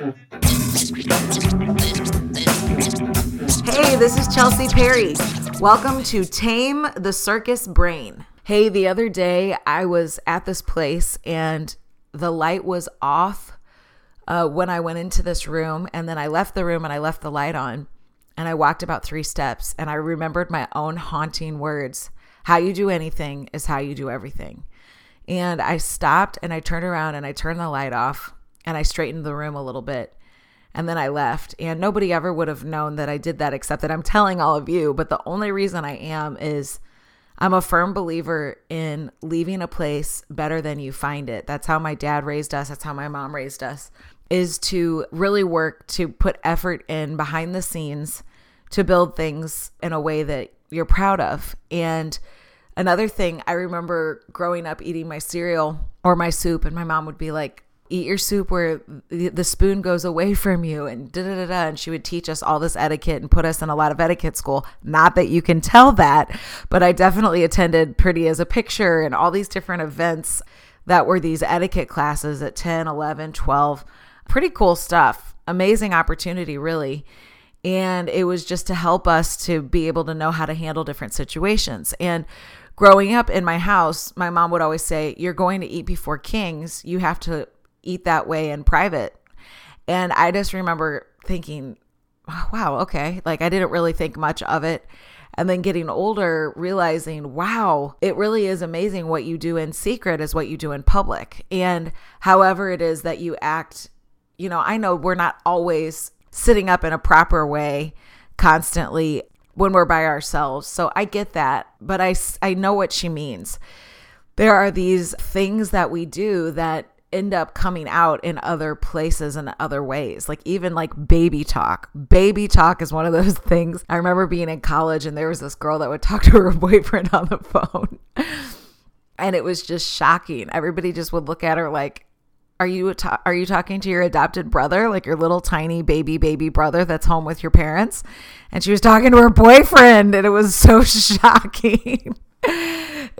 Hey, this is Chelsea Perry. Welcome to Tame the Circus Brain. Hey, the other day I was at this place and the light was off uh, when I went into this room, and then I left the room and I left the light on, and I walked about three steps, and I remembered my own haunting words How you do anything is how you do everything. And I stopped and I turned around and I turned the light off and I straightened the room a little bit. And then I left. And nobody ever would have known that I did that except that I'm telling all of you. But the only reason I am is I'm a firm believer in leaving a place better than you find it. That's how my dad raised us. That's how my mom raised us is to really work to put effort in behind the scenes to build things in a way that you're proud of. And another thing, I remember growing up eating my cereal or my soup, and my mom would be like, Eat your soup where the spoon goes away from you, and da da da da. And she would teach us all this etiquette and put us in a lot of etiquette school. Not that you can tell that, but I definitely attended Pretty as a Picture and all these different events that were these etiquette classes at 10, 11, 12 pretty cool stuff. Amazing opportunity, really. And it was just to help us to be able to know how to handle different situations. And growing up in my house, my mom would always say, You're going to eat before kings. You have to eat that way in private. And I just remember thinking, Wow, okay. Like I didn't really think much of it. And then getting older, realizing, wow, it really is amazing what you do in secret is what you do in public. And however it is that you act you know, I know we're not always sitting up in a proper way constantly when we're by ourselves. So I get that, but I, I know what she means. There are these things that we do that end up coming out in other places and other ways. Like even like baby talk. Baby talk is one of those things. I remember being in college and there was this girl that would talk to her boyfriend on the phone. and it was just shocking. Everybody just would look at her like, are you ta- are you talking to your adopted brother like your little tiny baby baby brother that's home with your parents and she was talking to her boyfriend and it was so shocking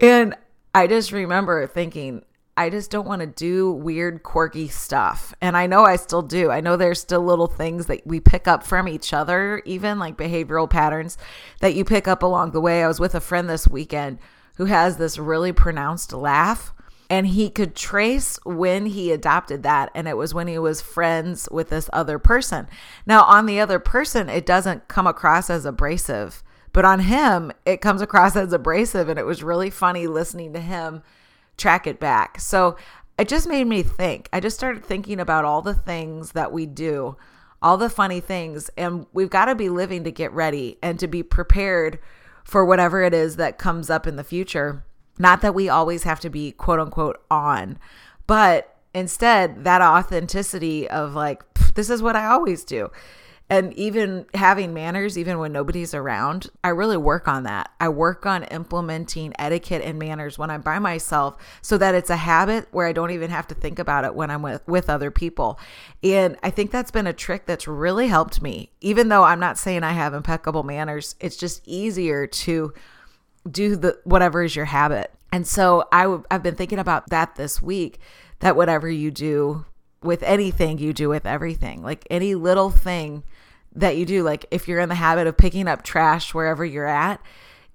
and i just remember thinking i just don't want to do weird quirky stuff and i know i still do. I know there's still little things that we pick up from each other even like behavioral patterns that you pick up along the way. I was with a friend this weekend who has this really pronounced laugh and he could trace when he adopted that and it was when he was friends with this other person. Now on the other person it doesn't come across as abrasive but on him it comes across as abrasive and it was really funny listening to him track it back. So it just made me think. I just started thinking about all the things that we do all the funny things and we've got to be living to get ready and to be prepared for whatever it is that comes up in the future. Not that we always have to be quote unquote on, but instead that authenticity of like, this is what I always do. And even having manners, even when nobody's around, I really work on that. I work on implementing etiquette and manners when I'm by myself so that it's a habit where I don't even have to think about it when I'm with, with other people. And I think that's been a trick that's really helped me. Even though I'm not saying I have impeccable manners, it's just easier to do the whatever is your habit. And so I w- I've been thinking about that this week that whatever you do with anything, you do with everything. Like any little thing that you do, like if you're in the habit of picking up trash wherever you're at,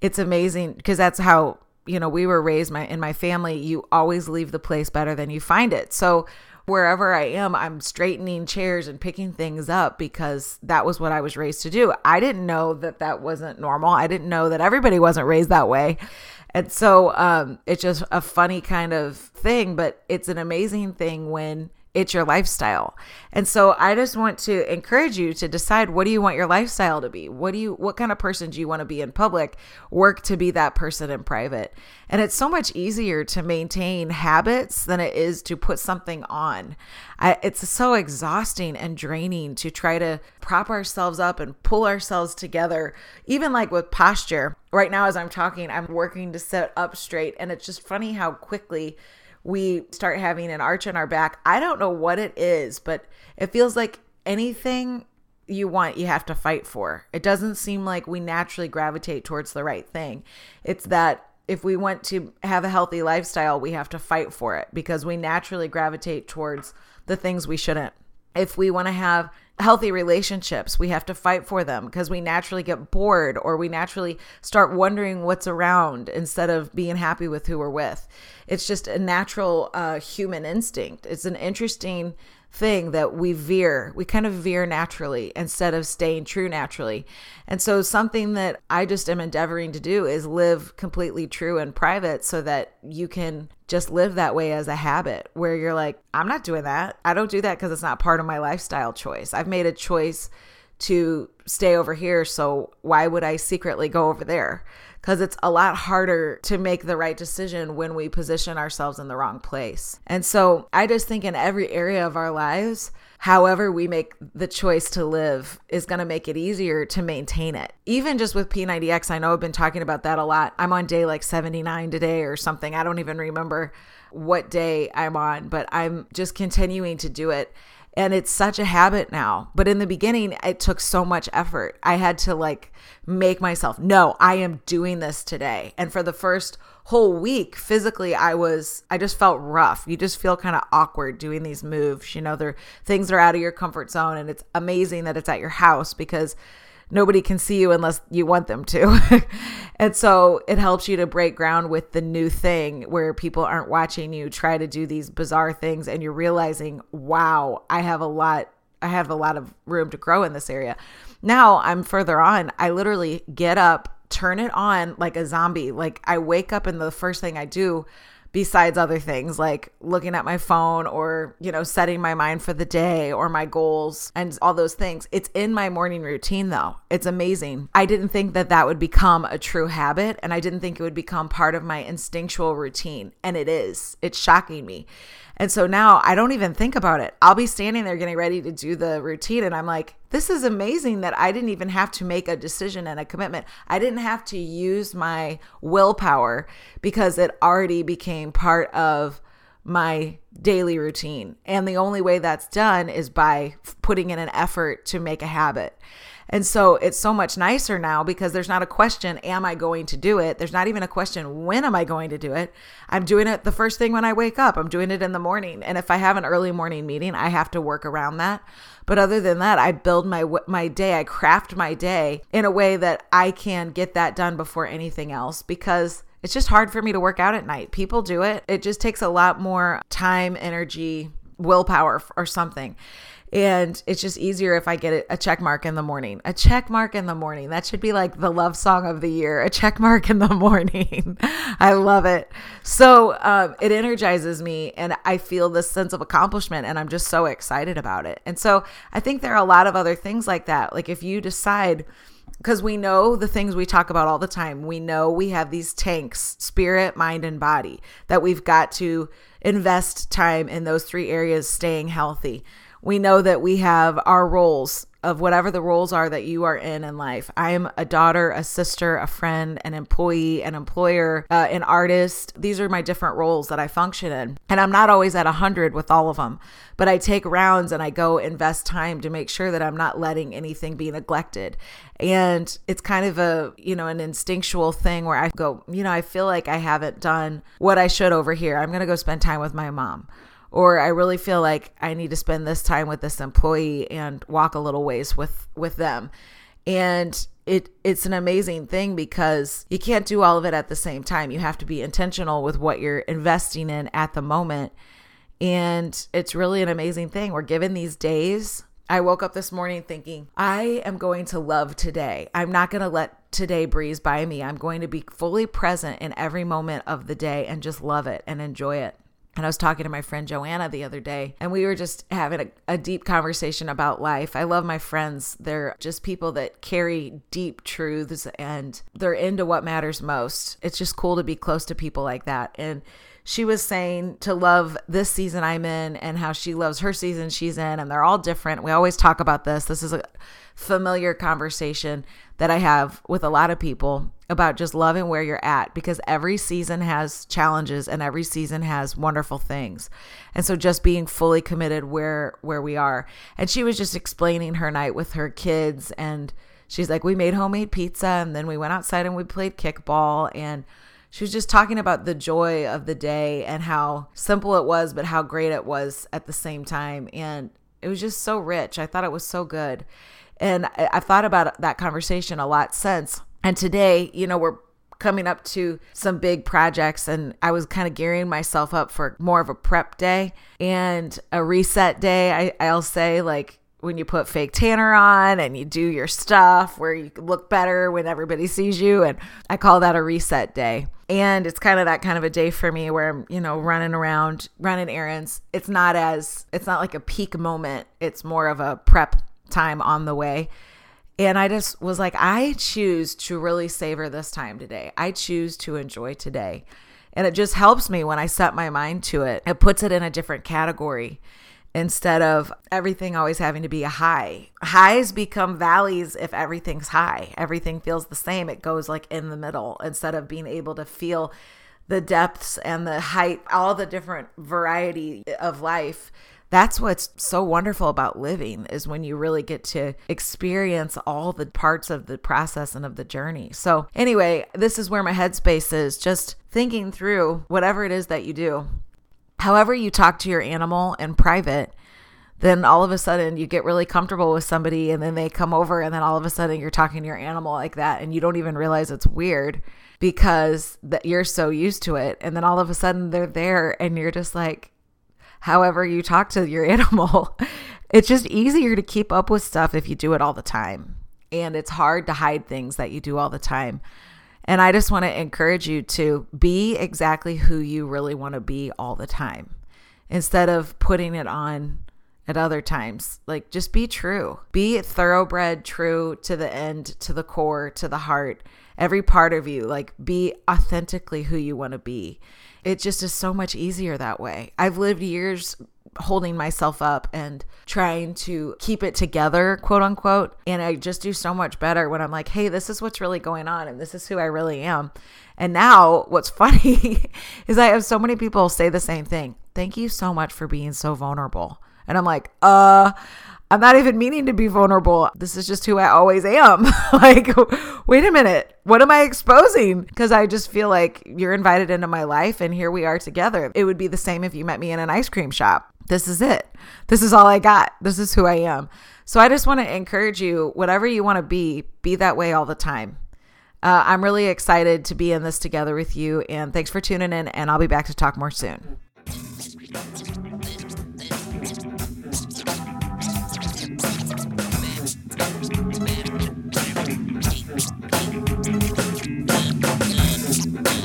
it's amazing because that's how, you know, we were raised my in my family, you always leave the place better than you find it. So wherever I am, I'm straightening chairs and picking things up because that was what I was raised to do. I didn't know that that wasn't normal. I didn't know that everybody wasn't raised that way. And so um, it's just a funny kind of thing, but it's an amazing thing when it's your lifestyle. And so I just want to encourage you to decide what do you want your lifestyle to be? What do you what kind of person do you want to be in public? Work to be that person in private. And it's so much easier to maintain habits than it is to put something on. I, it's so exhausting and draining to try to prop ourselves up and pull ourselves together. Even like with posture. Right now as I'm talking, I'm working to sit up straight and it's just funny how quickly we start having an arch in our back. I don't know what it is, but it feels like anything you want, you have to fight for. It doesn't seem like we naturally gravitate towards the right thing. It's that if we want to have a healthy lifestyle, we have to fight for it because we naturally gravitate towards the things we shouldn't. If we want to have healthy relationships, we have to fight for them because we naturally get bored or we naturally start wondering what's around instead of being happy with who we're with. It's just a natural uh, human instinct. It's an interesting thing that we veer. We kind of veer naturally instead of staying true naturally. And so, something that I just am endeavoring to do is live completely true and private so that you can just live that way as a habit where you're like, I'm not doing that. I don't do that because it's not part of my lifestyle choice. I've made a choice to stay over here. So, why would I secretly go over there? because it's a lot harder to make the right decision when we position ourselves in the wrong place. And so I just think in every area of our lives, however we make the choice to live is going to make it easier to maintain it. Even just with P90X, I know I've been talking about that a lot. I'm on day like 79 today or something. I don't even remember what day I'm on, but I'm just continuing to do it and it's such a habit now. But in the beginning, it took so much effort. I had to like make myself, no, I am doing this today. And for the first whole week, physically, I was, I just felt rough. You just feel kind of awkward doing these moves. You know, they're things that are out of your comfort zone. And it's amazing that it's at your house because nobody can see you unless you want them to. and so it helps you to break ground with the new thing where people aren't watching you try to do these bizarre things and you're realizing, wow, I have a lot I have a lot of room to grow in this area. Now I'm further on. I literally get up, turn it on like a zombie. Like I wake up and the first thing I do besides other things like looking at my phone or, you know, setting my mind for the day or my goals and all those things. It's in my morning routine though. It's amazing. I didn't think that that would become a true habit and I didn't think it would become part of my instinctual routine. And it is. It's shocking me. And so now I don't even think about it. I'll be standing there getting ready to do the routine and I'm like, this is amazing that I didn't even have to make a decision and a commitment. I didn't have to use my willpower because it already became part of my daily routine. And the only way that's done is by putting in an effort to make a habit. And so it's so much nicer now because there's not a question, am I going to do it? There's not even a question, when am I going to do it? I'm doing it the first thing when I wake up. I'm doing it in the morning. And if I have an early morning meeting, I have to work around that. But other than that, I build my my day, I craft my day in a way that I can get that done before anything else because it's just hard for me to work out at night. People do it. It just takes a lot more time, energy, willpower or something. And it's just easier if I get a check mark in the morning. A check mark in the morning. That should be like the love song of the year. A check mark in the morning. I love it. So um, it energizes me and I feel this sense of accomplishment and I'm just so excited about it. And so I think there are a lot of other things like that. Like if you decide, because we know the things we talk about all the time. We know we have these tanks spirit, mind, and body that we've got to invest time in those three areas staying healthy we know that we have our roles of whatever the roles are that you are in in life. I am a daughter, a sister, a friend, an employee, an employer, uh, an artist. These are my different roles that I function in. And I'm not always at 100 with all of them, but I take rounds and I go invest time to make sure that I'm not letting anything be neglected. And it's kind of a, you know, an instinctual thing where I go, you know, I feel like I haven't done what I should over here. I'm going to go spend time with my mom or I really feel like I need to spend this time with this employee and walk a little ways with with them. And it it's an amazing thing because you can't do all of it at the same time. You have to be intentional with what you're investing in at the moment. And it's really an amazing thing. We're given these days. I woke up this morning thinking, I am going to love today. I'm not going to let today breeze by me. I'm going to be fully present in every moment of the day and just love it and enjoy it. And I was talking to my friend Joanna the other day, and we were just having a, a, deep conversation about life. I love my friends. They're just people that carry deep truths and they're into what matters most. It's just cool to be close to people like that. And she was saying to love this season I'm in and how she loves her season she's in, and they're all different. We always talk about this. This is a familiar conversation that I have with a lot of people about just loving where you're at because every season has challenges and every season has wonderful things. And so just being fully committed where where we are. And she was just explaining her night with her kids and she's like we made homemade pizza and then we went outside and we played kickball and she was just talking about the joy of the day and how simple it was but how great it was at the same time and It was just so rich. I thought it was so good. And I, I've thought about that conversation a lot since. And today, you know, we're coming up to some big projects and I was kind of gearing myself up for more of a prep day and a reset day. I, I'll say like when you put fake tanner on and you do your stuff where you look better when everybody sees you. And I call that a reset day. And it's kind of that kind of a day for me where I'm, you know, running around, running errands. It's not as, it's not like a peak moment. It's more of a prep time on the way. And I just was like, I choose to really savor this time today. I choose to enjoy today. And it just helps me when I set my mind to it. It puts it in a different category instead of everything always having to be a high. Highs become valleys if everything's high. Everything feels the same. It goes like in the middle instead of being able to feel the depths and the height, all the different variety of life that's what's so wonderful about living is when you really get to experience all the parts of the process and of the journey. So, anyway, this is where my headspace is just thinking through whatever it is that you do. However, you talk to your animal in private, then all of a sudden you get really comfortable with somebody and then they come over and then all of a sudden you're talking to your animal like that and you don't even realize it's weird because that you're so used to it and then all of a sudden they're there and you're just like however you talk to your animal. it's just easier to keep up with stuff if you do it all the time. And it's hard to hide things that you do all the time. And I just want to encourage you to be exactly who you really want to be all the time instead of putting it on at other times. Like, just be true. Be thoroughbred, true to the end, to the core, to the heart, every part of you. Like, be authentically who you want to be it just is so much easier that way. I've lived years holding myself up and trying to keep it together, quote unquote. And I just do so much better when I'm like, hey, this is what's really going on and this is who I really am. And now what's funny is I have so many people say the same thing. Thank you so much for being so vulnerable. And I'm like, uh, I'm not even meaning to be vulnerable. This is just who I always am. like, wait a minute. What am I exposing? Because I just feel like you're invited into my life and here we are together. It would be the same if you met me in an ice cream shop. This is it. This is all I got. This is who I am. So I just want to encourage you, whatever you want to be, be that way all the time. Uh, I'm really excited to be in this together with you. And thanks for tuning in. And I'll be back to talk more soon.